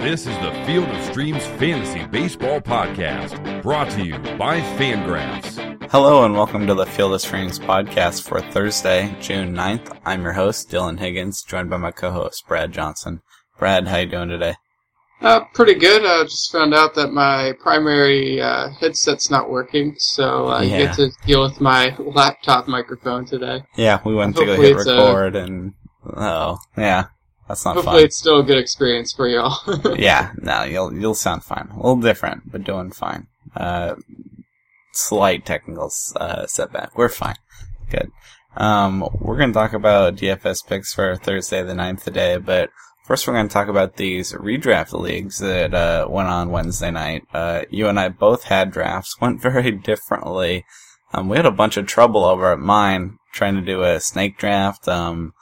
This is the Field of Streams Fantasy Baseball Podcast, brought to you by Fangraphs. Hello and welcome to the Field of Streams podcast for Thursday, June 9th. I'm your host, Dylan Higgins, joined by my co-host, Brad Johnson. Brad, how you doing today? Uh, pretty good. I just found out that my primary uh, headset's not working, so I Yeah. get to deal with my laptop microphone today. Yeah, we went to go Hopefully hit it's, record and, oh, yeah, that's not Hopefully, fun. it's still a good experience for y'all. yeah, no, you'll, you'll sound fine. A little different, but doing fine. Uh, slight technical, uh, setback. We're fine. Good. Um, we're gonna talk about DFS picks for Thursday the 9th today, but first we're gonna talk about these redraft leagues that, uh, went on Wednesday night. Uh, you and I both had drafts, went very differently. Um, we had a bunch of trouble over at mine trying to do a snake draft. Um,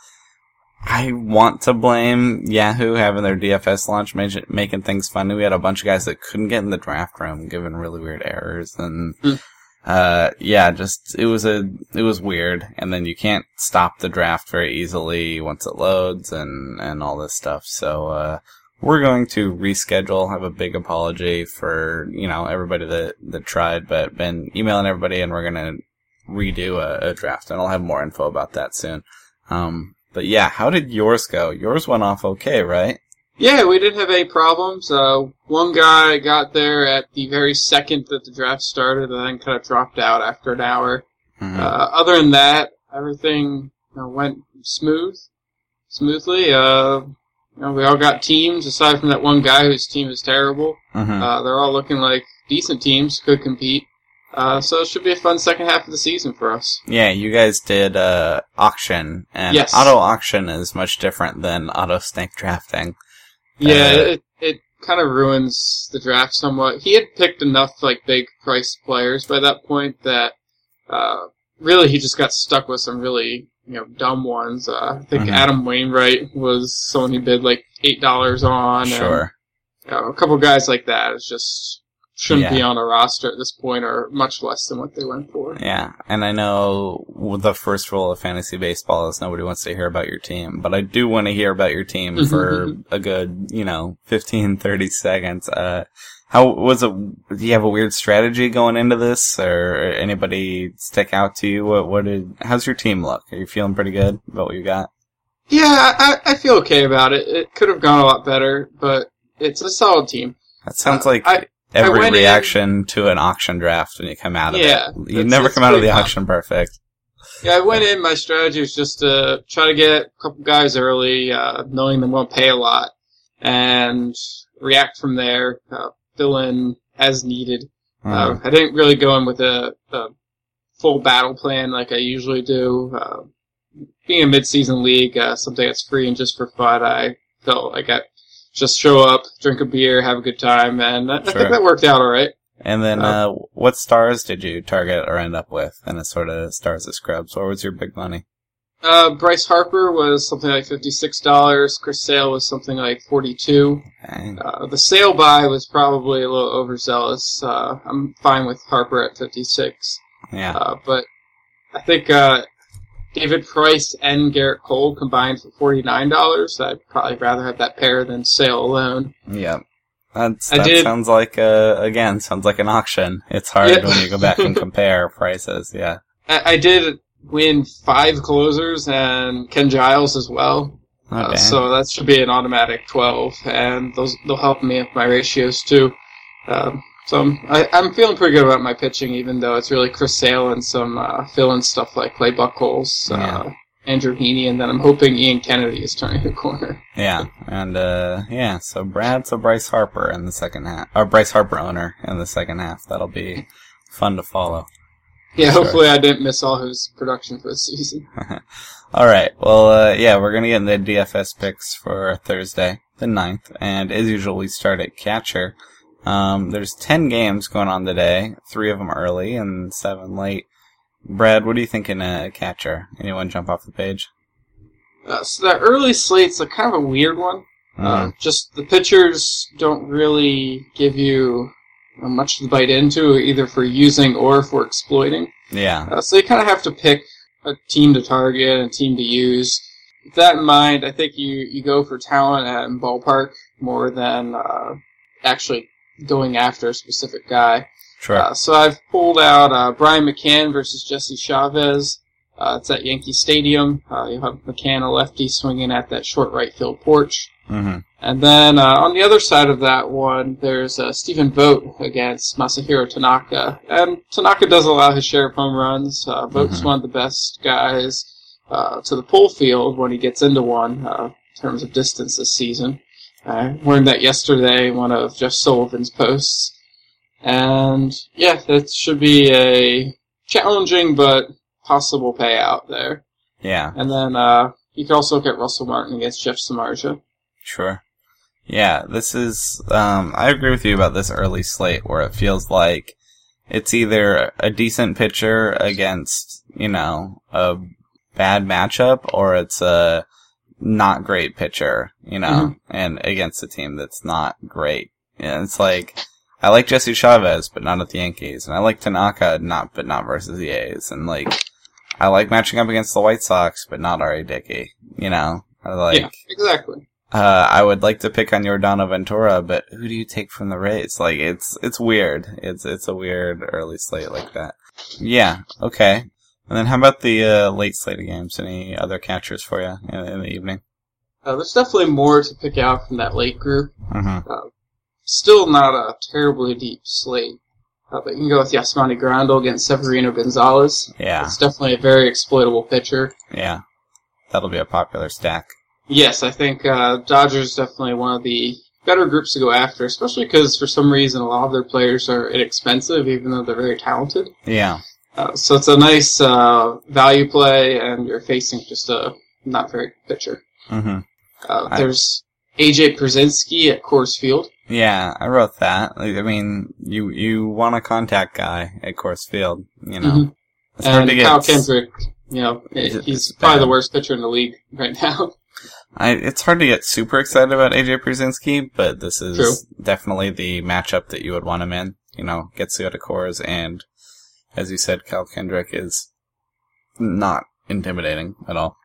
I want to blame Yahoo having their DFS launch ma- making things funny. We had a bunch of guys that couldn't get in the draft room, giving really weird errors, and Hmm. uh, yeah, just it was a it was weird. And then you can't stop the draft very easily once it loads, and and all this stuff. So uh, we're going to reschedule. Have a big apology for you know everybody that that tried, but been emailing everybody, and we're gonna redo a, a draft, and I'll have more info about that soon. Um, but yeah, how did yours go? Yours went off okay, right? yeah, we didn't have any problems. Uh, one guy got there at the very second that the draft started, and then kind of dropped out after an hour. Mhm. Uh, other than that, everything you know, went smooth, smoothly. Uh, you know, we all got teams, aside from that one guy whose team is terrible. Mhm. Uh, they're all looking like decent teams, could compete. Uh, so it should be a fun second half of the season for us. yeah, you guys did uh, auction, and Yes. auto auction is much different than auto snake drafting. Yeah, Uh, it, it kind of ruins the draft somewhat. He had picked enough like big price players by that point that uh, really he just got stuck with some really you know dumb ones. Uh, I think Mhm. Adam Wainwright was someone he bid like eight dollars on. and, Sure. you know, a couple guys like that is just shouldn't Yeah. be on a roster at this point, or much less than what they went for. Yeah, and I know the first rule of fantasy baseball is nobody wants to hear about your team, but I do want to hear about your team for a good, you know, 15, 30 seconds. Uh, how was it? Do you have a weird strategy going into this, or anybody stick out to you? What, what did? How's your team look? Are you feeling pretty good about what you got? Yeah, I, I feel okay about it. It could have gone a lot better, but it's a solid team. That sounds Uh, like I, every went in- reaction to an auction draft when you come out of Yeah, it. You never come out of the common. auction perfect. Yeah, I went in. My strategy was just to try to get a couple guys early, uh, knowing they won't pay a lot, and react from there. Uh, fill in as needed. Uh, Mhm. I didn't really go in with a, a full battle plan like I usually do. Uh, being a mid-season league, uh, something that's free and just for fun, I felt like I just show up, drink a beer, have a good time, and I, I think that worked out all right. And then, uh, what stars did you target or end up with in a sort of stars of scrubs? What was your big money? Uh, Bryce Harper was something like fifty-six dollars. Chris Sale was something like forty-two. Uh, the sale buy was probably a little overzealous. Uh, I'm fine with Harper at 56. Yeah. Uh, but I think, uh, David Price and Gerrit Cole combined for $49. I'd probably rather have that pair than sale alone. Yeah, That's, that did- sounds like, uh, again, sounds like an auction. It's hard Yeah. when you go back and compare prices. Yeah. I, I did win five closers and Ken Giles as well. Uh, so that should be an automatic 12, and those they'll help me with my ratios too. Um, so I'm, I, I'm feeling pretty good about my pitching, even though it's really Chris Sale and some uh, fill-in stuff like Clay Buchholz, uh, Andrew Heaney, and then I'm hoping Ian Kennedy is turning the corner. yeah. And, uh, yeah, so Brad's a Bryce Harper in the second half, or Bryce Harper owner in the second half. That'll be fun to follow. Yeah, Sure. hopefully I didn't miss all his production for the season. All right. Well, uh, yeah, we're gonna get into DFS picks for Thursday, the 9th, and as usual, we start at catcher. Um, there's ten games going on today, three of them early and seven late. Brad, what do you think in a catcher? Anyone jump off the page? Uh, so that early slate's a kind of a weird one. Uh, Mm. just the pitchers don't really give you uh, much to bite into, either for using or for exploiting. Yeah. Uh, so you kind of have to pick a team to target and a team to use. with that in mind, I think you, you go for talent and ballpark more than uh, actually going after a specific guy. Sure. Uh, so I've pulled out uh, Brian McCann versus Jesse Chavez. Uh, it's at Yankee Stadium. Uh, you have McCann, a lefty, swinging at that short right field porch. hmm And then uh, on the other side of that one, there's uh, Stephen Vogt against Masahiro Tanaka. And Tanaka does allow his share of home runs. Uh, Vogt's Mhm. one of the best guys uh, to the pull field when he gets into one uh, in terms of distance this season. I learned that yesterday in one of Jeff Sullivan's posts. And yeah, that should be a challenging but possible payout there. Yeah. And then uh, you can also look at Russell Martin against Jeff Samardzija. Sure. Yeah, this is, um, I agree with you about this early slate where it feels like it's either a decent pitcher against, you know, a bad matchup or it's a not great pitcher, you know, and against a team that's not great. And it's like, I like Jesse Chavez, but not at the Yankees, and I like Tanaka, not, but not versus the A's, and like, I like matching up against the White Sox, but not R.A. Dickey, you know, I like, yeah, exactly. uh, I would like to pick on Yordano Ventura, but who do you take from the Rays? Like, it's, it's weird. It's, it's a weird early slate like that. Yeah, okay. And then how about the, uh, late slate of games? Any other catchers for you in, in the evening? Uh, there's definitely more to pick out from that late group. Mm-hmm. Still not a terribly deep slate. Uh, but you can go with Yasmani Grandal against Severino Gonzalez. Yeah, It's definitely a very exploitable pitcher. yeah. That'll be a popular stack. Yes, I think uh, Dodgers definitely one of the better groups to go after, especially because for some reason a lot of their players are inexpensive, even though they're very talented. Yeah, Uh, so it's a nice uh, value play, and you're facing just a not very good pitcher. mm-hmm. Uh, there's AJ Pierzynski at Coors Field. Yeah, I wrote that. I mean, you, you want a contact guy at Coors Field, you know. Mhm. It's hard And to get Kyle Kendrick, you know, he's probably the worst pitcher in the league right now. I, it's hard to get super excited about AJ Pierzynski, but this is True. definitely the matchup that you would want him in. You know, gets you out of Coors, and as you said, Kyle Kendrick is not intimidating at all.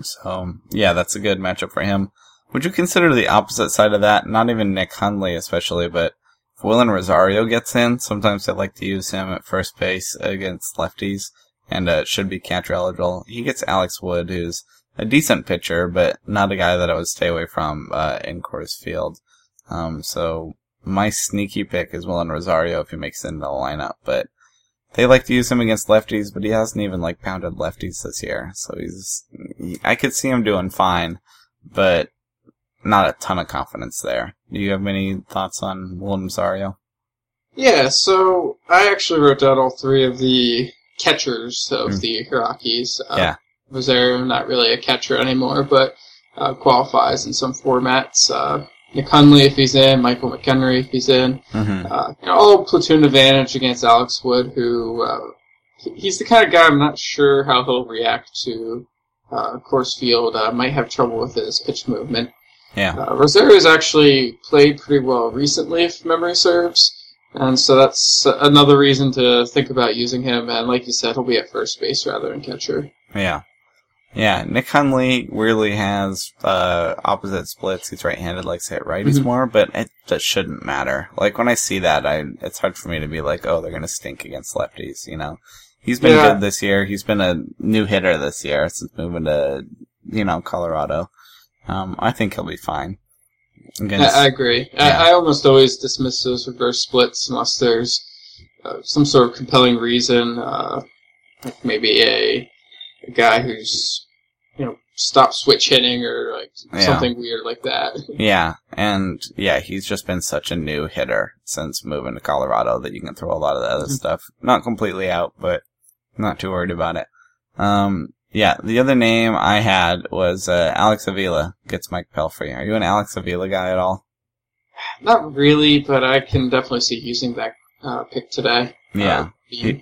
So, yeah, that's a good matchup for him. Would you consider the opposite side of that? Not even Nick Hundley especially, but if Wilin Rosario gets in, sometimes they like to use him at first base against lefties, and uh, should be catcher eligible. He gets Alex Wood, who's a decent pitcher, but not a guy that I would stay away from uh, in Coors Field. Um, so my sneaky pick is Wilin Rosario if he makes it into the lineup, but they like to use him against lefties, but he hasn't even like pounded lefties this year, so he's he, I could see him doing fine, but not a ton of confidence there. Do you have any thoughts on Wilin Rosario? Yeah, so I actually wrote down all three of the catchers of Mm. the Hirokis. Uh, Yeah. Rosario, not really a catcher anymore, but uh, qualifies in some formats. Uh, Nick Hundley, if he's in, Michael McKenry, if he's in. Mm-hmm. Uh, you know, all platoon advantage against Alex Wood, who uh, he's the kind of guy I'm not sure how he'll react to uh, Coors field. Uh, might have trouble with his pitch movement. Yeah. Uh, Rosario's actually played pretty well recently, if memory serves, and so that's another reason to think about using him. And like you said, he'll be at first base rather than catcher. Yeah. Yeah, Nick Hundley weirdly has uh, opposite splits. He's right-handed, likes to hit righties Mhm. more, but it that shouldn't matter. Like when I see that, I it's hard for me to be like, oh, they're gonna stink against lefties. You know, he's been Yeah. good this year. He's been a new hitter this year since moving to you know Colorado. Um, I think he'll be fine. Against, I, I agree. Yeah. I, I almost always dismiss those reverse splits unless there's uh, some sort of compelling reason, uh, like maybe a, a guy who's you know stopped switch hitting or like Yeah. something weird like that. Yeah, and yeah, he's just been such a new hitter since moving to Colorado that you can throw a lot of the other Mhm. stuff. Not completely out, but not too worried about it. Um, yeah, the other name I had was uh, Alex Avila gets Mike Pelfrey. Are you an Alex Avila guy at all? Not really, but I can definitely see using that uh, pick today. Yeah, Uh,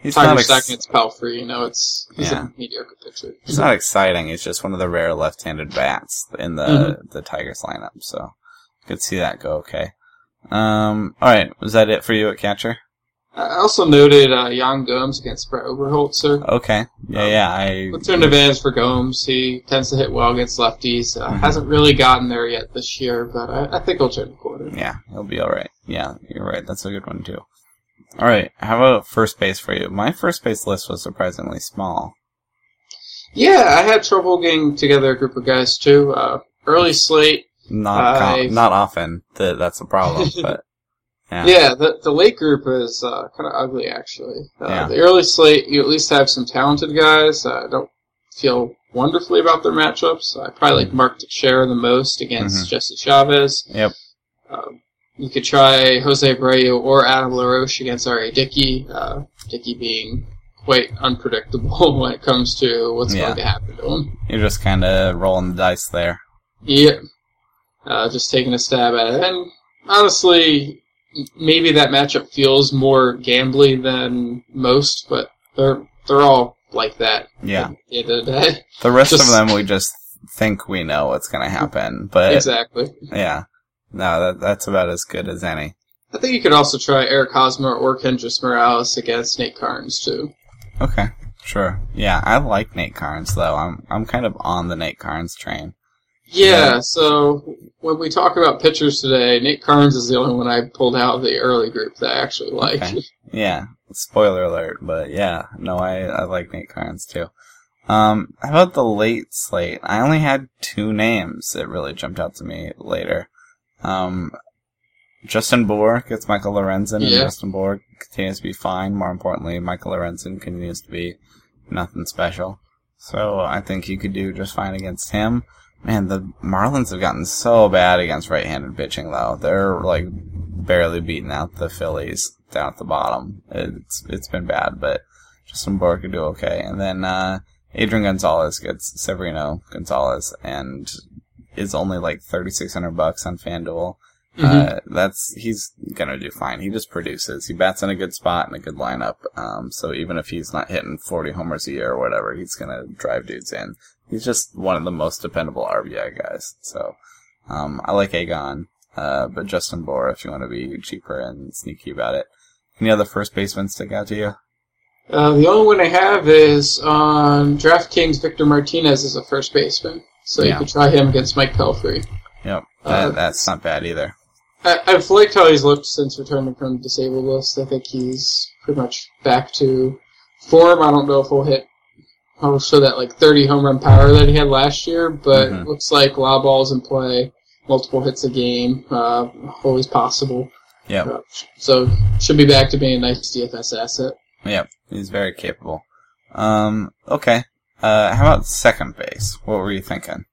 he's not. Ex- against Pelfrey, you know, it's he's Yeah. a mediocre pitcher. he's not exciting. He's just one of the rare left-handed bats in the Mm-hmm. the Tigers lineup. So could see that go okay. Um, all right, was that it for you at catcher? I also noted uh, Yan Gomes against Brett Oberholtzer. Okay. Yeah, Um, yeah. I Platoon advantage for Gomes. He tends to hit well against lefties. Uh, Mhm. Hasn't really gotten there yet this year, but I, I think he'll turn the corner. yeah, he'll be all right. Yeah, you're right. That's a good one too. All right. How about first base for you? My first base list was surprisingly small. Yeah, I had trouble getting together a group of guys too. Uh, early slate. Not com- not often. That that's a problem. But yeah. Yeah, the, the late group is uh, kind of ugly actually. Uh, Yeah. The early slate, you at least have some talented guys. I don't feel wonderfully about their matchups. I probably like Mark Teixeira the most against Mhm. Jesse Chavez. Yep. Um, you could try Jose Abreu or Adam LaRoche against R.A. Dickey. Uh, Dickey being quite unpredictable when it comes to what's Yeah. going to happen to him. You're just kind of rolling the dice there. Yeah. Uh, just taking a stab at it. And honestly, maybe that matchup feels more gambly than most, but they're they're all like that. Yeah. The the. The rest Just- of them, we just think we know what's going to happen. But exactly. yeah, no, that that's about as good as any. I think you could also try Eric Hosmer or Kendrys Morales against Nate Karns too. Okay, sure. Yeah, I like Nate Karns though. I'm I'm kind of on the Nate Karns train. Yeah, Yeah. so when we talk about pitchers today, Nate Karns is the only one I pulled out of the early group that I actually like. Okay. Yeah, spoiler alert, but yeah, no, I I like Nate Karns too. Um, how about the late slate? I only had two names that really jumped out to me later. Um, Justin Bour gets Michael Lorenzen, and Yeah. Justin Bour continues to be fine. More importantly, Michael Lorenzen continues to be nothing special. So I think you could do just fine against him. Man, the Marlins have gotten so bad against right-handed pitching, though. They're like barely beating out the Phillies down at the bottom. It's it's been bad, but Justin Bour could do okay. And then uh, Adrian Gonzalez gets Severino Gonzalez and is only like thirty six hundred bucks on FanDuel. Uh, that's he's gonna do fine. He just produces. He bats in a good spot and a good lineup. Um, so even if he's not hitting forty homers a year or whatever, he's gonna drive dudes in. He's just one of the most dependable RBI guys. So um, I like Agon, uh, but Justin Bour if you want to be cheaper and sneaky about it. Any other first basemen stick out to you? Uh, the only one I have is on DraftKings. Victor Martinez is a first baseman, so Yeah. you could try him against Mike Pelfrey. Yep, that, Uh, that's not bad either. I, I've liked how he's looked since returning from the disabled list. I think he's pretty much back to form. I don't know if he'll hit. I'll show that like 30 home run power that he had last year, but Mhm. looks like of balls in play, multiple hits a game, uh, always possible. Yep. Uh, so should be back to being a nice DFS asset. Yep, he's very capable. Um, okay. Uh, how about second base? What were you thinking?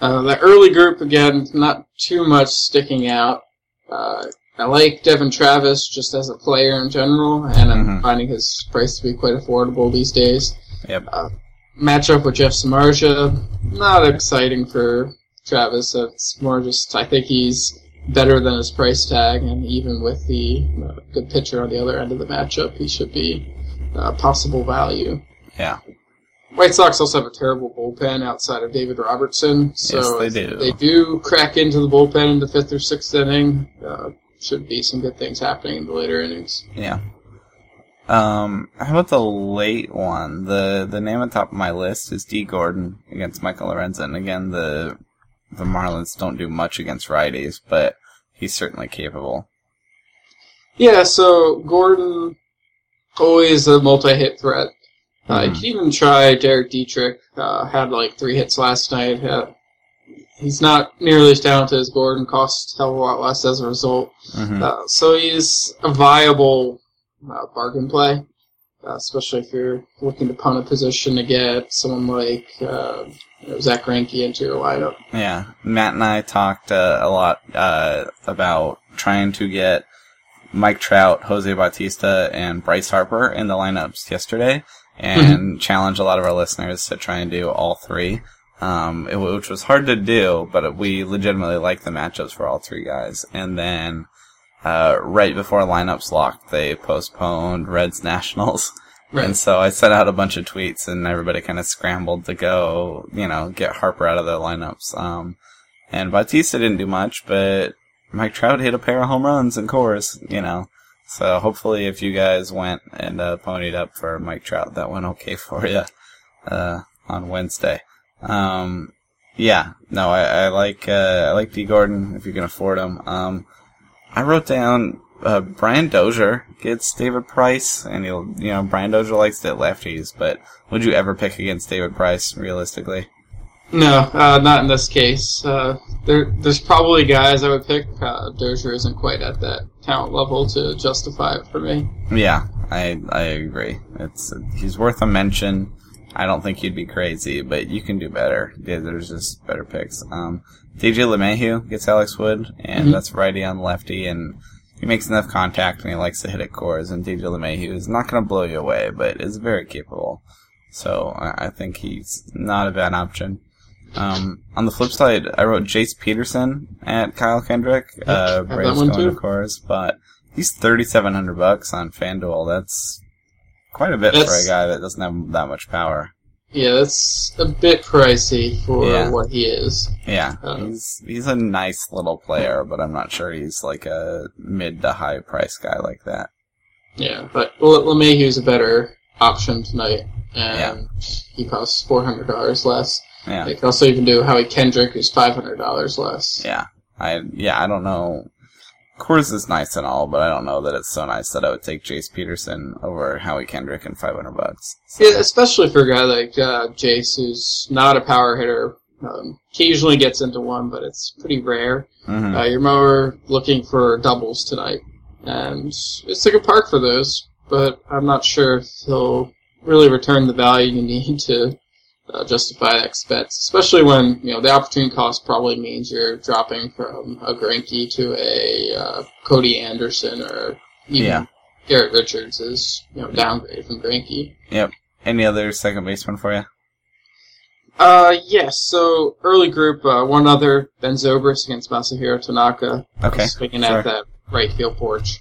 Uh, the early group again, not too much sticking out. Uh, I like Devon Travis just as a player in general, and I'm Mhm. finding his price to be quite affordable these days. Yep. Matchup with Jeff Samardzija, not exciting for Travis. It's more just I think he's better than his price tag, and even with the uh, good pitcher on the other end of the matchup, he should be uh, possible value. Yeah. White Sox also have a terrible bullpen outside of David Robertson, so Yes, they do. they do crack into the bullpen in the fifth or sixth inning. Uh, should be some good things happening in the later innings. Yeah. Um, how about the late one? The the name on top of my list is Dee Gordon against Michael Lorenzen. Again, the the Marlins don't do much against righties, but he's certainly capable. Yeah, so Gordon always a multi-hit threat. Uh, you Mhm. can even try Derek Dietrich. Uh, had like three hits last night. Uh, he's not nearly as talented as Gordon. Costs a hell of a lot less as a result. hmm Uh, so he's a viable uh, bargain play, uh, especially if you're looking to punt a position to get someone like uh, Zack Greinke into your lineup. Yeah, Matt and I talked uh, a lot uh, about trying to get Mike Trout, Jose Bautista, and Bryce Harper in the lineups yesterday, and challenge a lot of our listeners to try and do all three. Um, it, which was hard to do, but we legitimately like the matchups for all three guys. And then uh, right before lineups locked, they postponed Reds Nationals. And so I sent out a bunch of tweets, and everybody kind of scrambled to go, you know, get Harper out of their lineups. Um, and Bautista didn't do much, but Mike Trout hit a pair of home runs in Coors, you know. So hopefully, if you guys went and uh, ponied up for Mike Trout, that went okay for you uh, on Wednesday. Um, yeah, no, I, I like uh, I like Dee Gordon if you can afford him. Um, I wrote down uh, Brian Dozier gets David Price, and he'll you know Brian Dozier likes to lefties, but would you ever pick against David Price realistically? No, uh, not in this case. Uh, there, there's probably guys I would pick. Uh, Dozier isn't quite at that talent level to justify it for me. Yeah, I I agree. It's he's worth a mention. I don't think you'd be crazy, but you can do better. Yeah, there's just better picks. Um, DJ LeMahieu gets Alex Wood, and Mhm. that's righty on lefty, and he makes enough contact and he likes to hit at Coors. And DJ LeMahieu is not going to blow you away, but is very capable. So I, I think he's not a bad option. Um, on the flip side, I wrote Jace Peterson at Kyle Kendrick. Uh, Braves going too. to Coors, but he's thirty seven hundred bucks on FanDuel. That's quite a bit for a guy that doesn't have that much power. Yeah, that's a bit pricey for Yeah. what he is. Yeah, Um, he's he's a nice little player, but I'm not sure he's like a mid to high price guy like that. Yeah, but well, LeMahieu's a better option tonight, Yeah. and he costs four hundred dollars less. Yeah, They can also even do Howie Kendrick, who's five hundred dollars less. yeah. I yeah I don't know. Coors is nice and all, but I don't know that it's so nice that I would take Jace Peterson over Howie Kendrick and 500 bucks. So, Yeah, especially for a guy like uh, Jace, who's not a power hitter. Um, occasionally gets into one, but it's pretty rare. mhm. Uh, you're more looking for doubles tonight, and it's a good park for those. But I'm not sure if he'll really return the value you need to uh, justify that expense, especially when you know the opportunity cost probably means you're dropping from a Greinke to a uh, Cody Anderson or even Yeah. Garrett Richards is you know downgrade from Greinke. Yep. Any other second baseman for you? Uh, yes. So early group, uh, one other Ben Zobrist against Masahiro Tanaka. Okay, swinging sure. at that right field porch.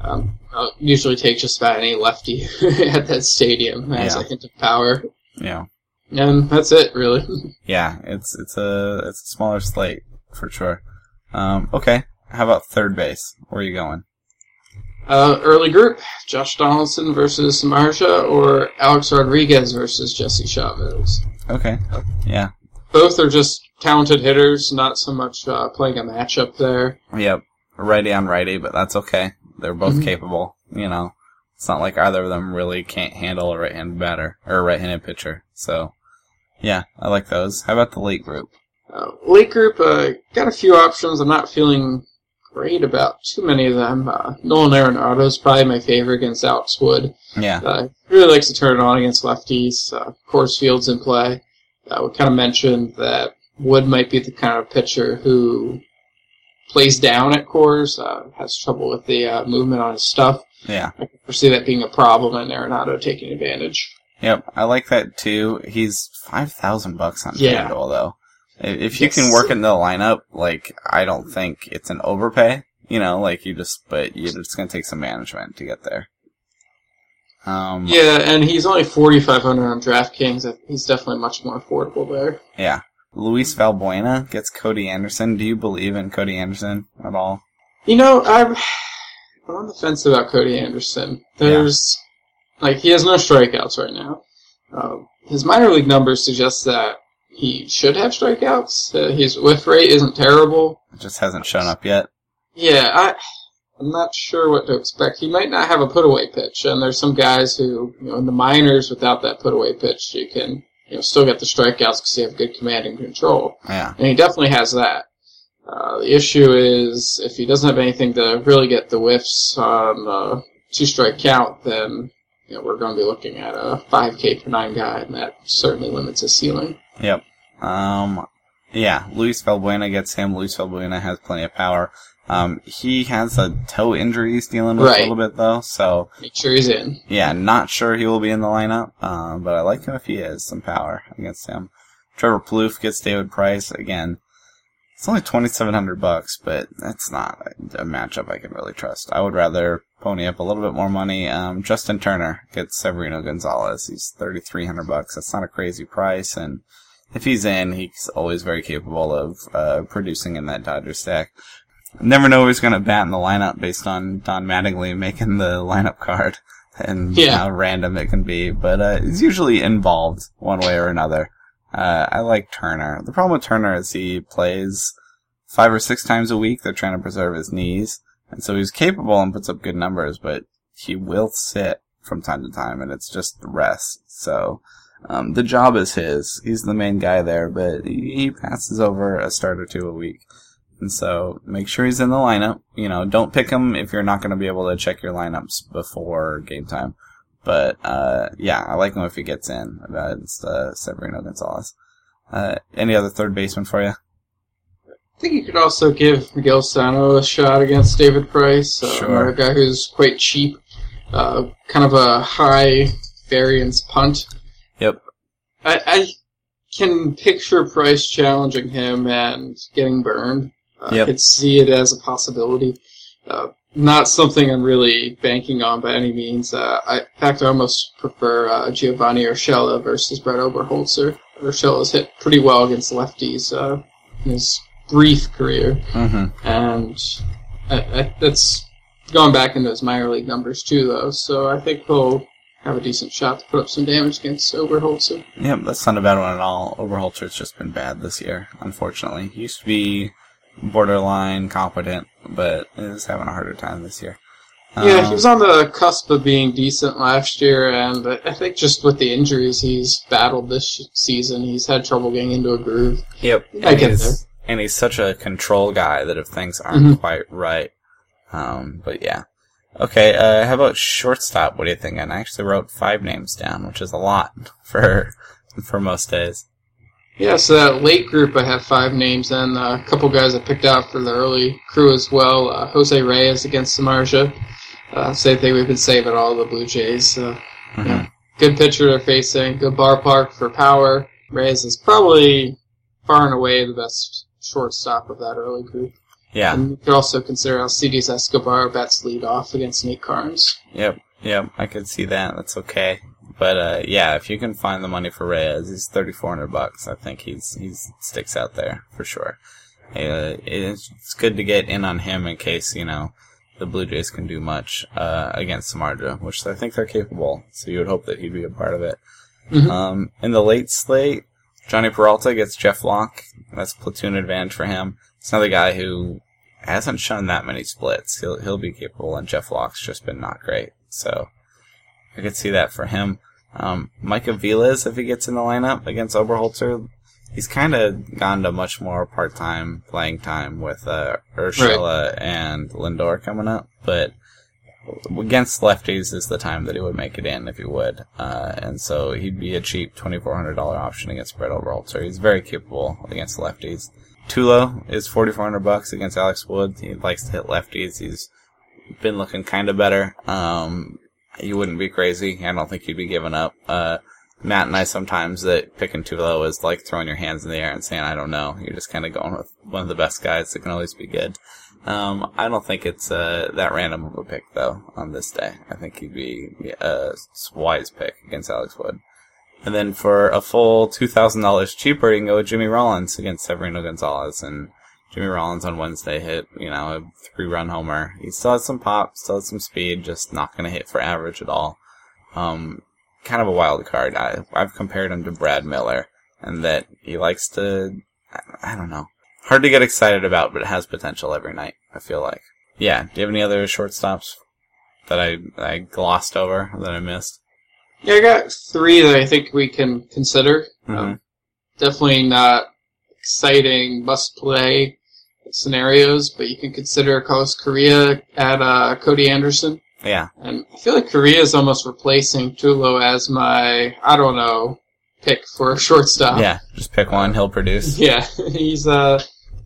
Um, I'll usually take just about any lefty at that stadium as Yeah. a hint of power, Yeah, and that's it really. yeah. It's it's a it's a smaller slate for sure. Um, okay. How about third base? Where are you going? Uh, early group: Josh Donaldson versus Marsha, or Alex Rodriguez versus Jesse Chavez. Okay. Yeah. Both are just talented hitters, not so much uh, playing a matchup there. Yep. Righty on righty, but that's okay. They're both Mhm. capable. You know, it's not like either of them really can't handle a right-handed batter or a right-handed pitcher. So, yeah, I like those. How about the late group? Uh, late group, uh, got a few options. I'm not feeling great about too many of them. Uh, Nolan Arenado is probably my favorite against Alex Wood. Yeah. Uh, really likes to turn it on against lefties. Uh, Coors, Fields in play. Uh, we kind of mentioned that Wood might be the kind of pitcher who plays down at Coors, uh, has trouble with the uh, movement on his stuff. Yeah. I can foresee that being a problem and Arenado taking advantage. Yep. I like that too. He's five thousand bucks on Yeah. FanDuel though. If you Yes. can work in the lineup, like I don't think it's an overpay. You know, like you just, but you it's gonna take some management to get there. Um. Yeah, and he's only 4,500 on DraftKings. He's definitely much more affordable there. Yeah. Luis Valbuena gets Cody Anderson. Do you believe in Cody Anderson at all? You know, I'm, I'm on the fence about Cody Anderson. There's, like, he has no strikeouts right now. Um, his minor league numbers suggest that he should have strikeouts. Uh, his whiff rate isn't terrible. It just hasn't shown up yet. Yeah, I, I'm not sure what to expect. He might not have a put away pitch, and there's some guys who, you know, in the minors without that put away pitch, you can, you know, still get the strikeouts because you have good command and control. Yeah. And he definitely has that. Uh, the issue is if he doesn't have anything to really get the whiffs on the two strike count, then you know, we're going to be looking at a 5K per nine guy, and that certainly limits his ceiling. Yep. Um, yeah, Luis Valbuena gets him. Luis Valbuena has plenty of power. Um, he has a toe injury he's dealing with Right. a little bit though, so Make sure he's in. yeah, not sure he will be in the lineup. Um, but I like him if he is some power against him. Trevor Plouffe gets David Price again. It's only twenty seven hundred bucks, but that's not a, a matchup I can really trust. I would rather pony up a little bit more money. Um, Justin Turner gets Severino Gonzalez. He's thirty three hundred bucks. That's not a crazy price, and if he's in, he's always very capable of uh, producing in that Dodger stack. Never know who's going to bat in the lineup based on Don Mattingly making the lineup card and Yeah. how random it can be. But uh, he's usually involved one way or another. Uh, I like Turner. The problem with Turner is he plays five or six times a week. They're trying to preserve his knees. And so he's capable and puts up good numbers, but he will sit from time to time, and it's just the rest. So um, the job is his. He's the main guy there, but he he passes over a start or two a week. And so make sure he's in the lineup. You know, don't pick him if you're not going to be able to check your lineups before game time. But uh, yeah, I like him if he gets in against uh, Severino Gonzalez. Uh, any other third baseman for you? I think you could also give Miguel Sano a shot against David Price, uh, Sure. another guy who's quite cheap, uh, kind of a high variance punt. Yep. I, I can picture Price challenging him and getting burned. Uh, Yep. I could see it as a possibility. Uh, not something I'm really banking on by any means. Uh, I, in fact, I almost prefer uh, Giovanny Urshela versus Brett Oberholtzer. Urshela's hit pretty well against lefties uh, in his brief career, Mm-hmm. and I, I, that's going back into his minor league numbers too, though. So I think he'll have a decent shot to put up some damage against Oberholtzer. Yeah, that's not a bad one at all. Oberholtzer's just been bad this year, unfortunately. He used to be borderline competent, but is having a harder time this year. Yeah, Um, he was on the cusp of being decent last year, and I think just with the injuries he's battled this season, he's had trouble getting into a groove. Yep, I and get he's, and he's such a control guy that if things aren't Mhm. quite right, um, but yeah. Okay, uh, how about shortstop? What do you think? And I actually wrote five names down, which is a lot for for most days. Yeah, so that late group, I have five names, and uh, a couple guys I picked out for the early crew as well. Uh, Jose Reyes against Samardzija. Uh, same thing we've been saying about all the Blue Jays. Uh, Mhm. Yeah. good pitcher they're facing, good bar park for power. Reyes is probably far and away the best shortstop of that early group. Yeah, And you could also consider Alcides Escobar bats lead off against Nate Karns. Yep, yep, I could see that. That's okay. But uh, yeah, if you can find the money for Reyes, he's thirty four hundred bucks. I think he's he's sticks out there for sure. Uh, it's, it's good to get in on him in case you know the Blue Jays can do much uh, against Samardzija, which I think they're capable. So you would hope that he'd be a part of it. Mhm. Um, in the late slate, Jhonny Peralta gets Jeff Locke. That's platoon advantage for him. It's another guy who hasn't shown that many splits. He'll he'll be capable, and Jeff Locke's just been not great. So I could see that for him. Um, Mike Aviles, if he gets in the lineup against Oberholtzer, he's kind of gone to much more part-time playing time with uh, Urshela and Lindor coming up, but against lefties is the time that he would make it in if he would, uh, and so he'd be a cheap twenty-four hundred dollar option against Brett Oberholtzer. He's very capable against lefties. Tulo is forty-four hundred bucks against Alex Wood. He likes to hit lefties. He's been looking kind of better. Um, you wouldn't be crazy. I don't think you'd be giving up. Uh, Matt and I sometimes that picking too low is like throwing your hands in the air and saying, I don't know. You're just kind of going with one of the best guys that can always be good. Um, I don't think it's uh, that random of a pick though on this day. I think he'd be a wise pick against Alex Wood. And then for a full two thousand dollars cheaper, you can go with Jimmy Rollins against Severino Gonzalez. And Jimmy Rollins on Wednesday hit, you know, a three-run homer. He still has some pop, still has some speed, just not going to hit for average at all. Um, kind of a wild card. I, I've compared him to Brad Miller, and that he likes to, I, I don't know, hard to get excited about, but it has potential every night. I feel like. Yeah. Do you have any other shortstops that I I glossed over that I missed? Yeah, I got three that I think we can consider. Mhm. Um, definitely not exciting must play scenarios, but you can consider Carlos Correa at uh, Cody Anderson. Yeah. And I feel like Correa is almost replacing Tulo as my, I don't know, pick for a shortstop. Yeah. Just pick one. He'll produce. Yeah, he's uh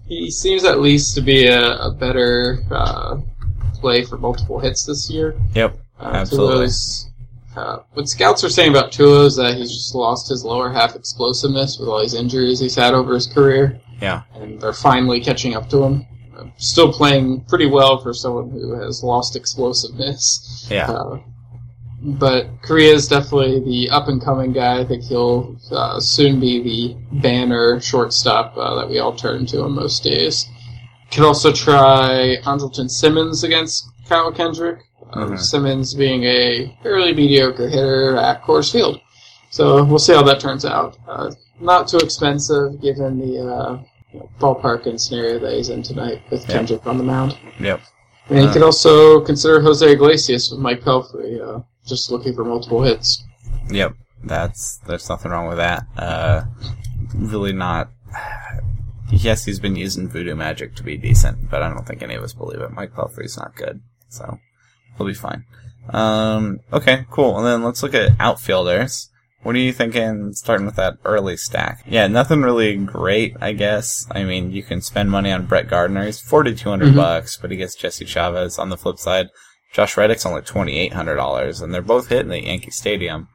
he seems at least to be a, a better uh, play for multiple hits this year. Yep. Uh, Absolutely. Tulo's, uh, what scouts are saying about Tulo is that he's just lost his lower half explosiveness with all these injuries he's had over his career, Yeah. and they're finally catching up to him. Uh, still playing pretty well for someone who has lost explosiveness. Yeah. Uh, but Correa is definitely the up and coming guy. I think he'll uh, soon be the banner shortstop uh, that we all turn to on most days. Could also try Andrelton Simmons against Kyle Kendrick. Uh, Mhm. Simmons being a fairly mediocre hitter at Coors Field. So we'll see how that turns out. Uh, not too expensive given the uh, you know, ballpark and scenario that he's in tonight with Yeah. Kendrick on the mound. Yep. And you Uh, could also consider Jose Iglesias with Mike Pelfrey, uh, just looking for multiple hits. Yep. That's there's nothing wrong with that. Uh, really not. Yes, he's been using voodoo magic to be decent, but I don't think any of us believe it. Mike Pelfrey's not good, so he'll be fine. Um, okay, cool. And then let's look at outfielders. What are you thinking starting with that early stack? Yeah, nothing really great, I guess. I mean, you can spend money on Brett Gardner. He's 4200 Mhm. bucks, but he gets Jesse Chavez. On the flip side, Josh Reddick's only $2,800, and they're both hitting the Yankee Stadium.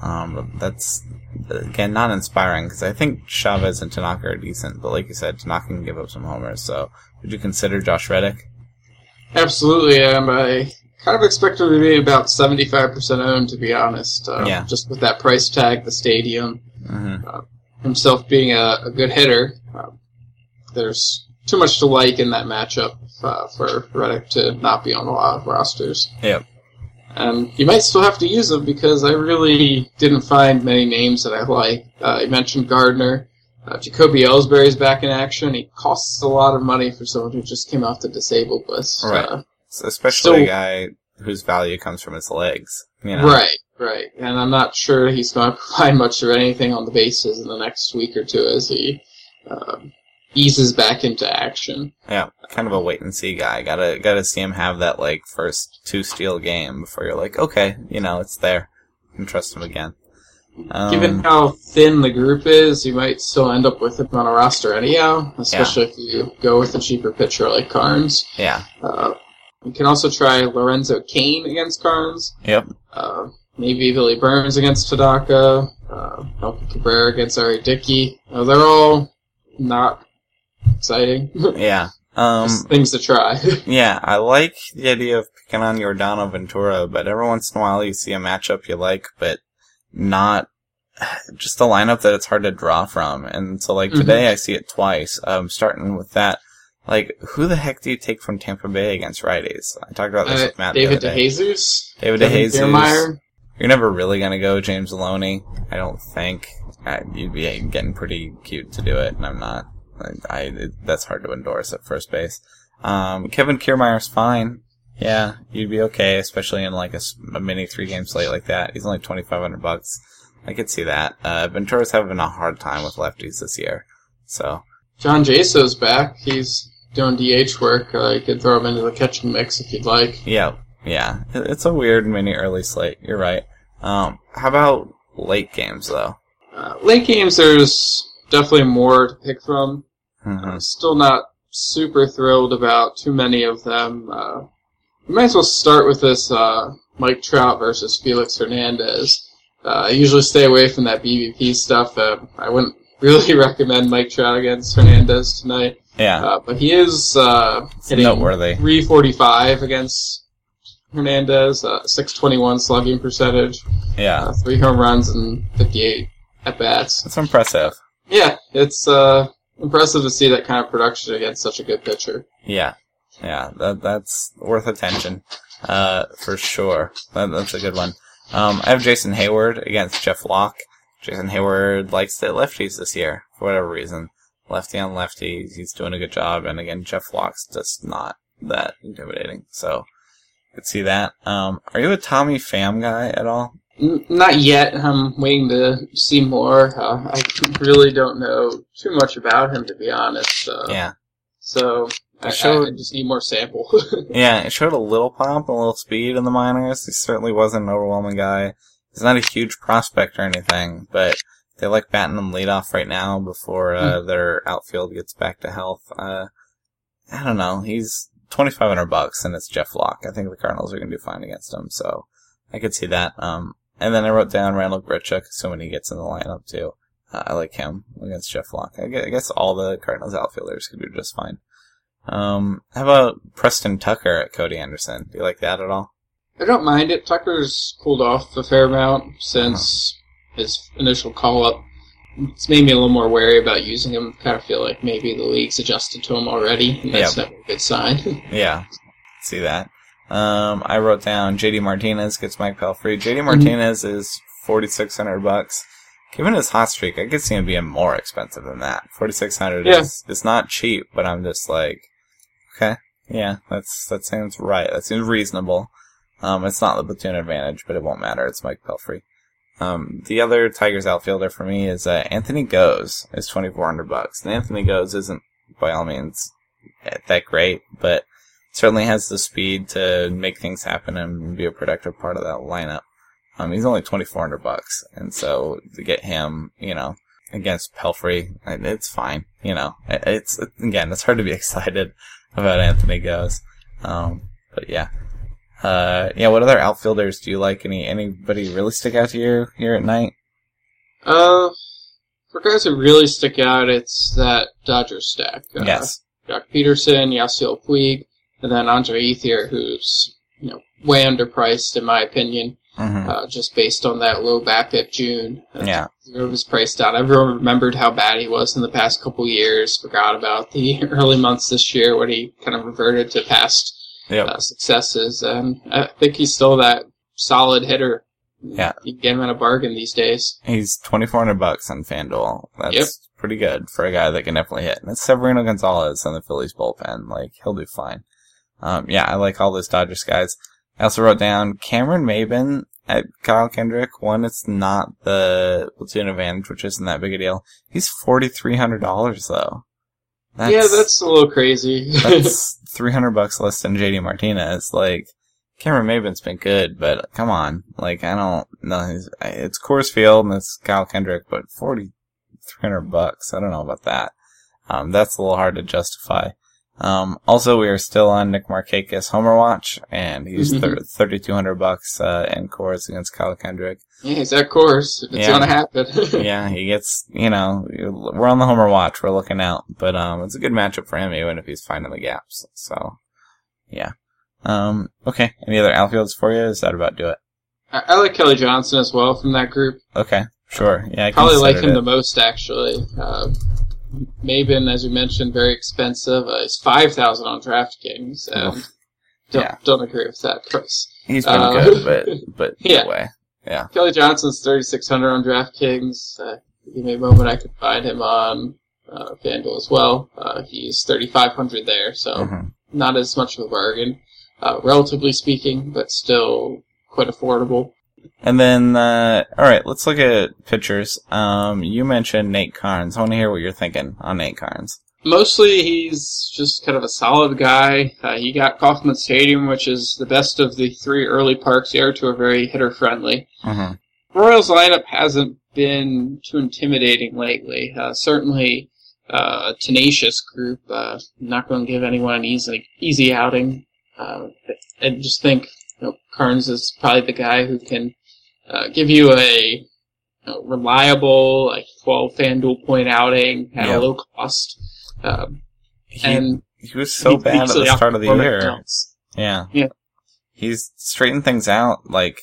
Um, that's, again, not inspiring, because I think Chavez and Tanaka are decent, but like you said, Tanaka can give up some homers, so would you consider Josh Reddick? Absolutely, and I kind of expect him to be about 75% owned, to be honest. Uh, Yeah. Just with that price tag, the stadium, hmm himself being a, a good hitter, uh, there's too much to like in that matchup uh, for Reddick to not be on a lot of rosters. Yep. And you might still have to use him because I really didn't find many names that I like. Uh, you mentioned Gardner. Uh, Jacoby Ellsbury's back in action. He costs a lot of money for someone who just came off the disabled list. Right. Uh, especially So- a guy whose value comes from his legs. You know? Right, right. And I'm not sure he's going to provide much of anything on the bases in the next week or two as he um, eases back into action. Yeah, kind of a wait and see guy. Gotta gotta see him have that like first two steal game before you're like, okay, you know, it's there. You can trust him again. Um, Given how thin the group is, you might still end up with him on a roster anyhow, especially if you go with a cheaper pitcher like Karns. yeah, Uh, you can also try Lorenzo Cain against Karns. yep, Uh, maybe Billy Burns against Tanaka. Uh, Melky Cabrera against R.A. Dickey. Uh, they're all not exciting. yeah. Um, Just things to try. yeah, I like the idea of picking on Yordano Ventura, but every once in a while you see a matchup you like, but not just a lineup that it's hard to draw from. And so, like Mhm. today, I see it twice. Um, starting with that, like, who the heck do you take from Tampa Bay against righties? I talked about this Uh, with Matt. David. DeJesus. David DeJesus. Kiermaier. You're never really gonna go James Loney. I don't think. Uh, you'd be getting pretty cute to do it, and I'm not. I, I it, that's hard to endorse at first base. Um, Kevin Kiermaier's fine. Yeah, you'd be okay, especially in like a, a mini three game slate like that. He's only twenty five hundred bucks. I could see that. Uh, Ventura's having a hard time with lefties this year, so John Jaso's back. He's doing DH work. Uh, you could throw him into the catching mix if you'd like. yeah, yeah. It's a weird mini early slate. You're right. Um, how about late games though? Uh, late games, there's definitely more to pick from. Mhm. I'm still not super thrilled about too many of them. Uh, we might as well start with this uh, Mike Trout versus Felix Hernandez. Uh, I usually stay away from that BVP stuff. Uh, I wouldn't really recommend Mike Trout against Hernandez tonight. Yeah, Uh, but he is uh, hitting noteworthy. 345 against Hernandez, uh, 621 slugging percentage, Yeah. uh, three home runs and 58 at bats. That's impressive. Yeah, it's uh, impressive to see that kind of production against such a good pitcher. Yeah. Yeah, that that's worth attention. Uh, for sure. That, that's a good one. Um, I have Jason Heyward against Jeff Locke. Jason Heyward likes to hit lefties this year, for whatever reason. Lefty on lefty, he's doing a good job, and again, Jeff Locke's just not that intimidating, so, could see that. Um, are you a Tommy Pham guy at all? Not yet. I'm waiting to see more. Uh, I really don't know too much about him, to be honest. Uh, Yeah. So I, showed- I just need more sample. Yeah, it showed a little pop and a little speed in the minors. He certainly wasn't an overwhelming guy. He's not a huge prospect or anything, but they like batting him leadoff right now before uh, their outfield gets back to health. Uh, I don't know. He's twenty five hundred bucks, and it's Jeff Locke. I think the Cardinals are going to do fine against him, so I could see that. Um, and then I wrote down Randal Grichuk, assuming he gets in the lineup too. Uh, I like him against Jeff Locke. I I guess all the Cardinals outfielders could do just fine. Um, how about Preston Tucker at Cody Anderson? Do you like that at all? I don't mind it. Tucker's cooled off a fair amount since his initial call up. it's made me a little more wary about using him. Kind of feel like maybe the league's adjusted to him already, and that's Yep. never a good sign. Yeah, see that. Um, I wrote down JD Martinez gets Mike Pelfrey. JD Martinez is forty six hundred bucks. Given his hot streak, I could see him being more expensive than that. Forty six hundred Yeah. is is not cheap, but I'm just like, okay, yeah, that's that seems right. That seems reasonable. Um, it's not the platoon advantage, but it won't matter. It's Mike Pelfrey. Um, the other Tigers outfielder for me is uh, Anthony Gose. Is twenty four hundred bucks. And Anthony Gose isn't by all means that great, but certainly has the speed to make things happen and be a productive part of that lineup. Um, he's only twenty four hundred bucks, and so to get him, you know, against Pelfrey, it- it's fine. You know, it's again, it's hard to be excited about Anthony Gose. Um, but yeah, uh, yeah. What other outfielders do you like? Any anybody really stick out to you here at night? uh, for guys who really stick out, it's that Dodgers stack. Uh, yes. Joc Pederson, Yasiel Puig, and then Andre Ethier, who's you know way underpriced in my opinion, hmm uh, just based on that low BABIP June. Uh, Yeah. drove his price down. Everyone remembered how bad he was in the past couple years. Forgot about the early months this year when he kind of reverted to past Yep. uh, successes, and I think he's still that solid hitter. Yeah. you can get him at a bargain these days. He's twenty four hundred bucks on FanDuel. That's Yep. pretty good for a guy that can definitely hit. And it's Severino Gonzalez on the Phillies bullpen. Like he'll do fine. Um, yeah, I like all those Dodgers guys. I also wrote down Cameron Maybin at Kyle Kendrick. One, it's not the platoon advantage, which isn't that big a deal. He's forty three though. yeah, that's a little crazy. that's three hundred bucks less than JD Martinez. Like Cameron Maybin's been good, but come on, like I don't know. It's Coors Field and it's Kyle Kendrick, but forty three hundred bucks. I don't know about that. Um, that's a little hard to justify. Um, also, we are still on Nick Markakis Homer Watch, and he's Mhm. two hundred bucks uh, in Coors against Kyle Kendrick. Yeah, he's at Coors. It's Yeah. gonna happen. yeah, he gets, you know, we're on the Homer watch, we're looking out, but, um, it's a good matchup for him even if he's finding the gaps, so, yeah. Um, okay, any other outfields for you? Is that about do it? I, I like Kelly Johnson as well from that group. Okay, sure, yeah, I Probably like him considered the most actually. Uh, Maybin, as you mentioned, very expensive. Uh, he's five thousand on DraftKings. And Oof. don't, Yeah. don't agree with that price. He's been uh, good, but, but, yeah. Yeah. Kelly Johnson's thirty six hundred on DraftKings. Uh, give me a moment, I could find him on uh, FanDuel as well. Uh, he's thirty five hundred there, so Mhm. not as much of a bargain, uh, relatively speaking, but still quite affordable. And then, uh, alright, let's look at pitchers. Um, you mentioned Nate Karns. I want to hear what you're thinking on Nate Karns. Mostly, he's just kind of a solid guy. Uh, he got Kauffman Stadium, which is the best of the three early parks here, to a very hitter friendly. Mm-hmm. Royals lineup hasn't been too intimidating lately. Uh, certainly, uh, a tenacious group. Uh, not going to give anyone an easy easy outing. Uh, I just think you know, Karns is probably the guy who can uh, give you a you know, reliable, like 12 FanDuel point outing at Yep. a low cost. Um, He, and he was so he bad at the start of the year. Yeah. Yeah. He's straightened things out, like,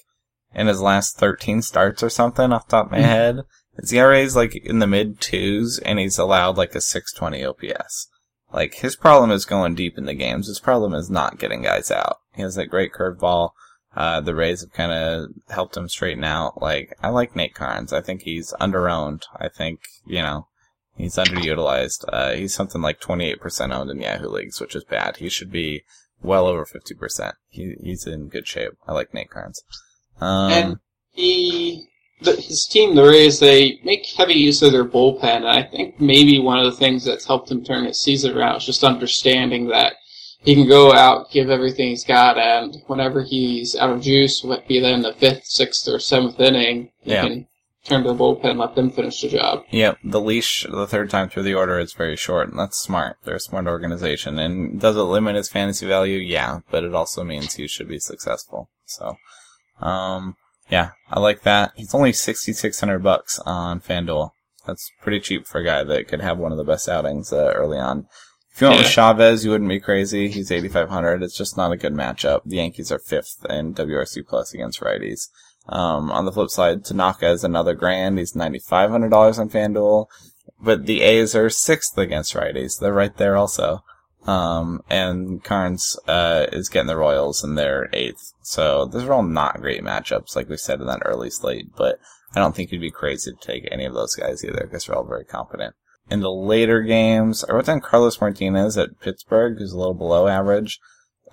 in his last 13 starts or something off the top of my Mhm. head. His ERA is like in the mid twos, and he's allowed like a 620 OPS. Like, his problem is going deep in the games. His problem is not getting guys out. He has that great curveball. Uh, the Rays have kind of helped him straighten out. Like, I like Nate Karns. I think he's underowned. I think, you know, he's underutilized. Uh, he's something like 28% owned in Yahoo leagues, which is bad. He should be well over 50%. He, he's in good shape. I like Nate Karns. Um, And he, the, his team, the Rays, they make heavy use of their bullpen. And I think maybe one of the things that's helped him turn his season around is just understanding that he can go out, give everything he's got, and whenever he's out of juice, be that in the fifth, sixth, or seventh inning, he Yeah. can turn to the bullpen and let them finish the job. Yep, the leash the third time through the order is very short, and that's smart. They're a smart organization. And does it limit his fantasy value? Yeah, but it also means he should be successful. So, um, yeah, I like that. He's only 6600 bucks on FanDuel. That's pretty cheap for a guy that could have one of the best outings uh, early on. If you went with Chavez, you wouldn't be crazy. He's 8500. It's just not a good matchup. The Yankees are fifth in WRC plus against righties. Um, on the flip side, Tanaka is another grand. He's $9,500 on FanDuel. But the A's are sixth against righties. They're right there also. Um, and Karns, uh, is getting the Royals and they're eighth. So those are all not great matchups, like we said in that early slate, but I don't think you'd be crazy to take any of those guys either because they're all very competent. In the later games, I wrote down Carlos Martinez at Pittsburgh, who's a little below average.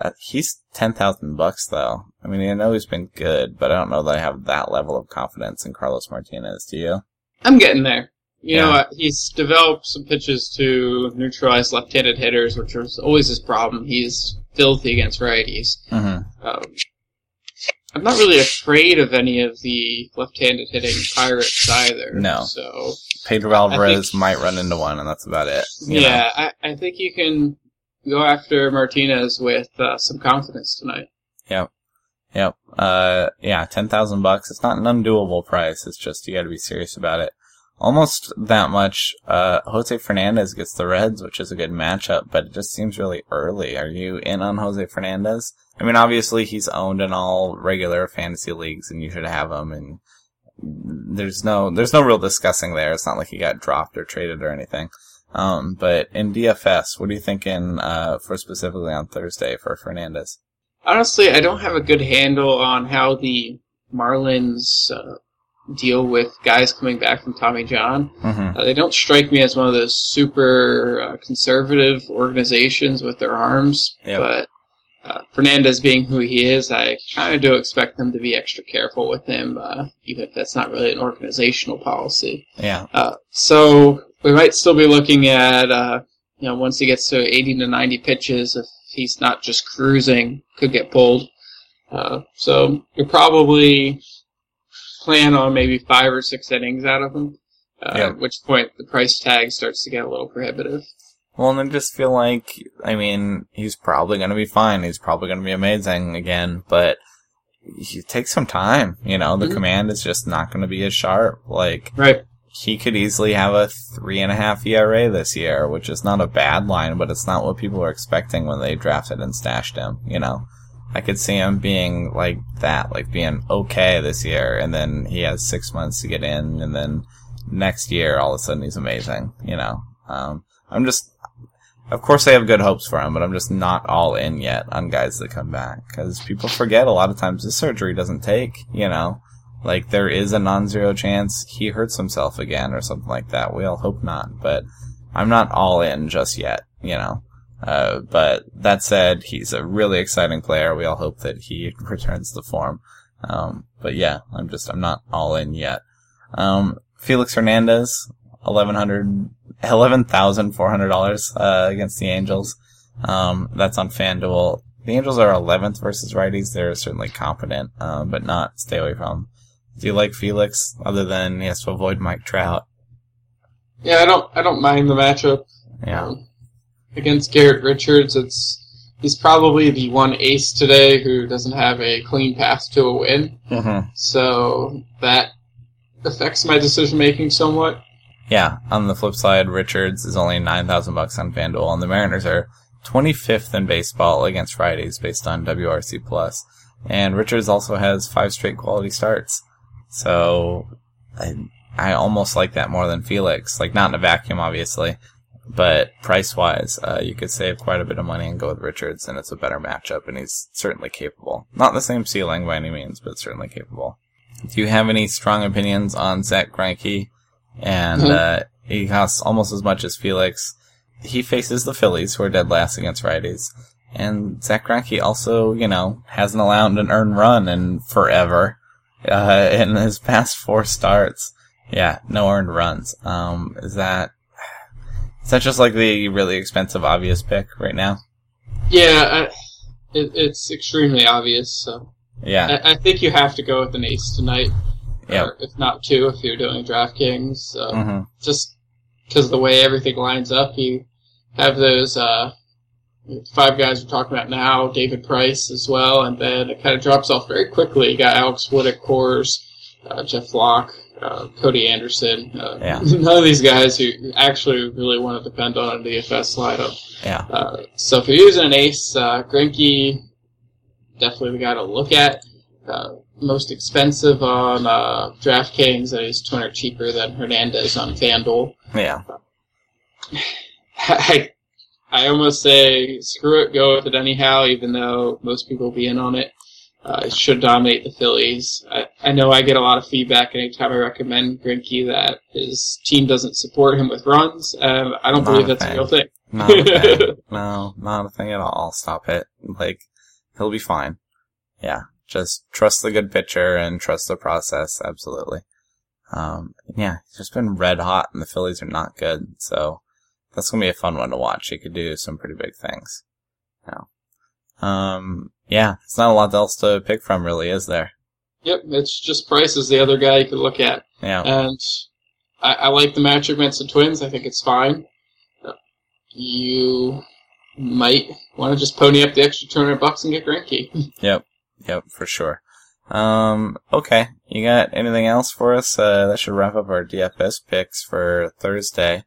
Uh, he's ten thousand bucks though. I mean, I know he's been good, but I don't know that I have that level of confidence in Carlos Martinez. Do you? I'm getting there. You Yeah. know, uh, he's developed some pitches to neutralize left-handed hitters, which was always his problem. He's filthy against righties. Mm-hmm. Um, I'm not really afraid of any of the left-handed hitting pirates either. No. So Pedro Alvarez might run into one, and that's about it. you know? yeah, I, I think you can go after Martinez with uh, some confidence tonight. Yep. Uh, yeah, ten thousand bucks. It's not an undoable price. It's just you got to be serious about it. Almost that much. Uh, Jose Fernandez gets the Reds, which is a good matchup, but it just seems really early. Are you in on Jose Fernandez? I mean, obviously he's owned in all regular fantasy leagues, and you should have him. And there's no there's no real discussing there. It's not like he got dropped or traded or anything. Um, but in DFS, what are you thinking uh, for specifically on Thursday for Fernandez? Honestly, I don't have a good handle on how the Marlins uh, deal with guys coming back from Tommy John. Mm-hmm. Uh, they don't strike me as one of those super uh, conservative organizations with their arms, Yep. but uh, Fernandez being who he is, I kind of do expect them to be extra careful with him, uh, even if that's not really an organizational policy. Yeah. Uh, so we might still be looking at, uh, you know, once he gets to 80 to 90 pitches, if he's not just cruising, could get pulled. Uh, so you're probably plan on maybe five or six innings out of him. Uh, Yeah. At which point the price tag starts to get a little prohibitive. Well, and I just feel like, I mean, he's probably going to be fine. He's probably going to be amazing again, but he takes some time. You know, the Mhm. command is just not going to be as sharp. Like, Right. He could easily have a three and a half ERA this year, which is not a bad line, but it's not what people were expecting when they drafted and stashed him, you know? I could see him being like that, like being okay this year, and then he has six months to get in, and then next year, all of a sudden he's amazing, you know? Um, I'm just, of course I have good hopes for him, but I'm just not all in yet on guys that come back, because people forget a lot of times the surgery doesn't take, you know? Like there is a non-zero chance he hurts himself again or something like that. We all hope not, but I'm not all in just yet, you know. Uh, but that said, he's a really exciting player. We all hope that he returns the form. Um, but yeah, I'm just, I'm not all in yet. Um, Felix Hernandez, eleven hundred, eleven thousand four hundred dollars uh, against the Angels. Um, that's on FanDuel. The Angels are 11th versus righties. They're certainly competent, um, but not stay away from. Do you like Felix other than he has to avoid Mike Trout? Yeah, I don't, I don't mind the matchup. Yeah. Um, against Garrett Richards, it's he's probably the one ace today who doesn't have a clean path to a win. Mm-hmm. So that affects my decision making somewhat. Yeah. On the flip side, Richards is only 9,000 bucks on FanDuel and the Mariners are 25th in baseball against Fridays based on WRC plus. And Richards also has five straight quality starts. So I, I almost like that more than Felix. Like not in a vacuum, obviously, but price wise, uh, you could save quite a bit of money and go with Richards and it's a better matchup and he's certainly capable. Not the same ceiling by any means, but certainly capable. Do you have any strong opinions on Zack Greinke? And, Mhm. uh, he costs almost as much as Felix. He faces the Phillies, who are dead last against righties. And Zack Greinke also, you know, hasn't allowed an earned run in forever. Uh, in his past four starts. Yeah, no earned runs. Um, is that, is that just like the really expensive obvious pick right now? Yeah, I, it, it's extremely obvious. So Yeah. I, I think you have to go with an ace tonight, Yeah. if not two, if you're doing DraftKings. So hmm just because the way everything lines up, you have those uh, five guys we're talking about now, David Price as well, and then it kind of drops off very quickly. You got Alex Wood at Coors, uh, Jeff Locke, uh, Cody Anderson. Uh, Yeah. None of these guys who actually really want to depend on a DFS lineup. Yeah. Uh, so if you're using an ace, uh, Greinke, definitely the guy to look at. Uh, most expensive on uh, DraftKings, and he's 200 cheaper than Hernandez on FanDuel. Yeah. I, I almost say screw it, go with it anyhow, even though most people will be in on it. Uh, it should dominate the Phillies. I, I know I get a lot of feedback anytime I recommend Greinke that his team doesn't support him with runs. Um, I don't Not believe a that's fan. a real thing. Not a thing. no, not a thing at all. Stop it. Like, he'll be fine. Yeah. Just trust the good pitcher and trust the process. Absolutely. Um, yeah, he's just been red hot and the Phillies are not good. So that's going to be a fun one to watch. He could do some pretty big things. Yeah. Um, yeah, it's not a lot else to pick from really, is there? Yep, it's just Price is the other guy you could look at. Yeah. And I, I like the matchup against the Twins. I think it's fine. You might want to just pony up the extra 200 bucks and get Greinke. Yep. Yep, for sure. Um, okay. You got anything else for us? Uh, that should wrap up our DFS picks for Thursday.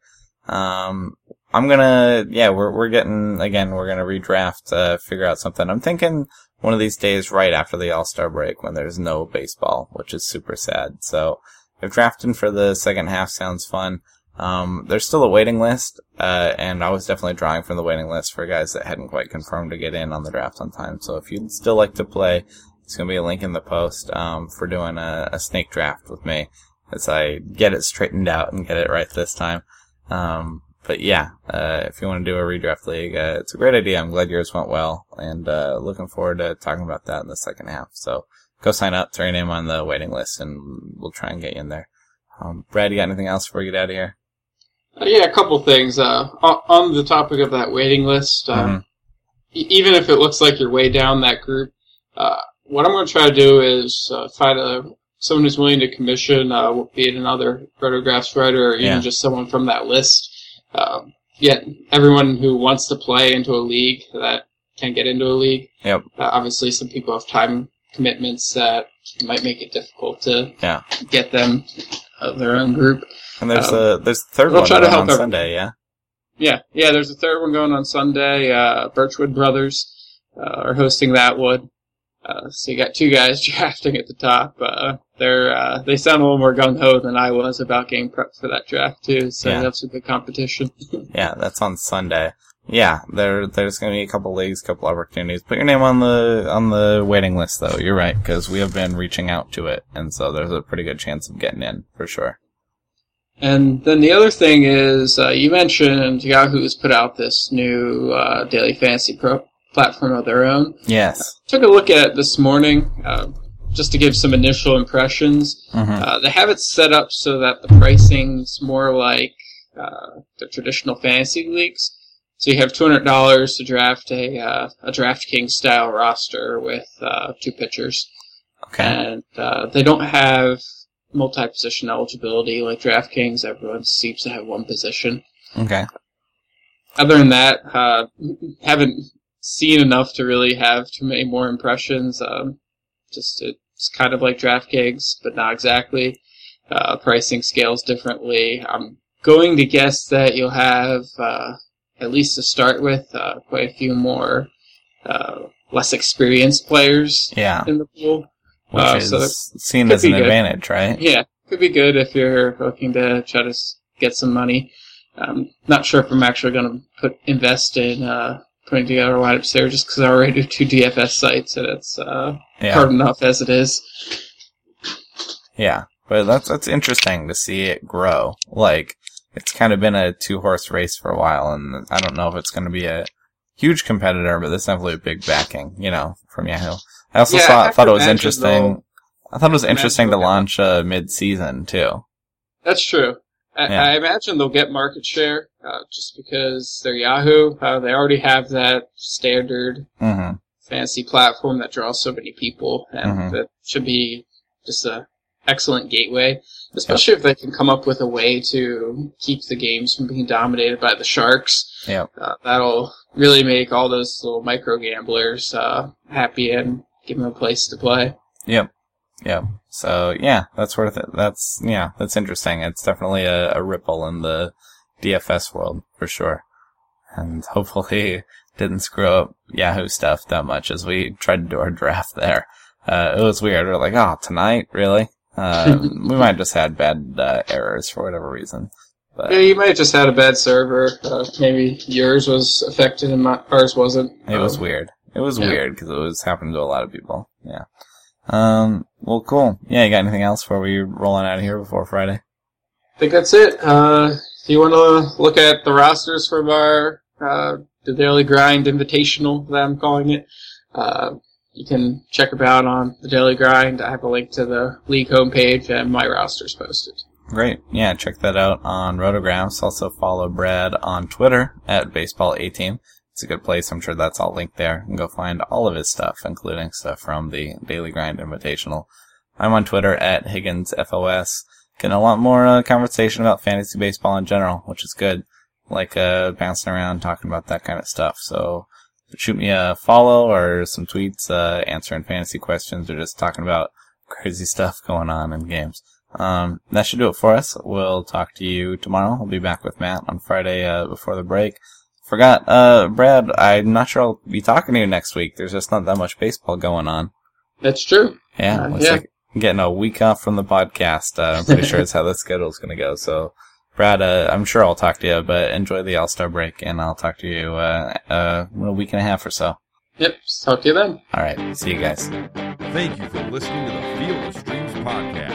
Um, I'm gonna, yeah, we're, we're getting, again, we're gonna redraft, uh, figure out something. I'm thinking one of these days right after the All-Star break when there's no baseball, which is super sad. So, if drafting for the second half sounds fun, um, there's still a waiting list, uh, and I was definitely drawing from the waiting list for guys that hadn't quite confirmed to get in on the draft on time. So if you'd still like to play, it's to be a link in the post, um, for doing a, a snake draft with me as I get it straightened out and get it right this time. Um, but yeah, uh, if you want to do a redraft league, uh, it's a great idea. I'm glad yours went well and, uh, looking forward to talking about that in the second half. So go sign up, throw your name on the waiting list and we'll try and get you in there. Um, Brad, you got anything else before we get out of here? Uh, yeah, a couple things. Uh, on, the topic of that waiting list, uh, Mhm. e- even if it looks like you're way down that group, uh, what I'm going to try to do is uh, find a someone who's willing to commission, uh, be it another RotoGraphs writer or even Yeah. just someone from that list. Um, yet everyone who wants to play into a league that can get into a league. Yep. Uh, obviously, some people have time commitments that might make it difficult to Yeah. get them of their own group. And there's Um, a there's a third one try to going help on everyone. Sunday, yeah. Yeah, yeah. There's a third one going on Sunday. Uh, Birchwood Brothers uh, are hosting that one. Uh, so you got two guys drafting at the top. Uh, they're uh, they sound a little more gung ho than I was about getting prepped for that draft too. So Yeah. have some good competition. Yeah, that's on Sunday. Yeah, there there's going to be a couple leagues, couple opportunities. Put your name on the on the waiting list though. You're right because we have been reaching out to it, and so there's a pretty good chance of getting in for sure. And then the other thing is, uh, you mentioned Yahoo's put out this new uh, daily fantasy pro platform of their own. Yes. Took a look at it this morning, uh, just to give some initial impressions. hmm Uh, they have it set up so that the pricing's more like uh, the traditional fantasy leagues. So you have two hundred dollars to draft a uh, a DraftKings style roster with uh, two pitchers, Okay. and uh, they don't have multi-position eligibility like DraftKings. Everyone seems to have one position. Okay. Other than that, uh, haven't seen enough to really have too many more impressions. Um, just it's kind of like DraftKings, but not exactly. Uh, pricing scales differently. I'm going to guess that you'll have, uh, at least to start with, uh, quite a few more uh, less experienced players Yeah. in the pool. Which Uh, is so seen as an good. advantage, right? Yeah, could be good if you're looking to try to get some money. I'm not sure if I'm actually going to put invest in uh, putting together lineups there, just because I already do two DFS sites and it's uh, Yeah. hard enough as it is. Yeah. But that's that's interesting to see it grow. Like it's kind of been a two horse race for a while, and I don't know if it's going to be a huge competitor, but there's definitely a big backing, you know, from Yahoo. I also Yeah, I saw, have thought it was interesting. I thought it was interesting to launch uh, mid season too. That's true. I, Yeah. I imagine they'll get market share uh, just because they're Yahoo. Uh, they already have that standard hmm fantasy platform that draws so many people, and Mhm. that should be just a excellent gateway. Especially if they can come up with a way to keep the games from being dominated by the sharks. Yep. Uh, that'll really make all those little micro gamblers uh, happy and give them a place to play. Yep. Yep. So yeah, that's worth it. That's yeah, that's interesting. It's definitely a, a ripple in the DFS world for sure. And hopefully didn't screw up Yahoo stuff that much as we tried to do our draft there. Uh, it was weird. We are like, oh, tonight? Really? Uh, we might have just had bad uh, errors for whatever reason. But Yeah, you might have just had a bad server. Uh, maybe yours was affected and my, ours wasn't. it was Um, weird. It was yeah. weird because it was happening to a lot of people. Yeah. Um. Well, cool. Yeah. You got anything else before we rolling out of here before Friday? I think that's it. Uh, if you want to look at the rosters from our uh, the Daily Grind Invitational that I'm calling it, uh, you can check them out on the Daily Grind. I have a link to the league homepage and my roster's posted. Great. Yeah, check that out on Rotographs. Also follow Brad on Twitter at Baseball A Team. It's a good place. I'm sure that's all linked there. You can go find all of his stuff, including stuff from the Daily Grind Invitational. I'm on Twitter at HigginsFOS. Getting a lot more uh, conversation about fantasy baseball in general, which is good. Like uh, bouncing around, talking about that kind of stuff. So shoot me a follow or some tweets, uh, answering fantasy questions or just talking about crazy stuff going on in games. Um, that should do it for us. We'll talk to you tomorrow. We'll be back with Matt on Friday, uh, before the break. Forgot, uh, Brad, I'm not sure I'll be talking to you next week. There's just not that much baseball going on. That's true. Yeah, Uh, looks yeah. like getting a week off from the podcast. Uh, I'm pretty sure it's how the schedule's gonna go. So, Brad, uh, I'm sure I'll talk to you, but enjoy the All-Star break and I'll talk to you, uh, uh, in a week and a half or so. Yep. Talk to you then. Alright, see you guys. Thank you for listening to the Field of Streams podcast.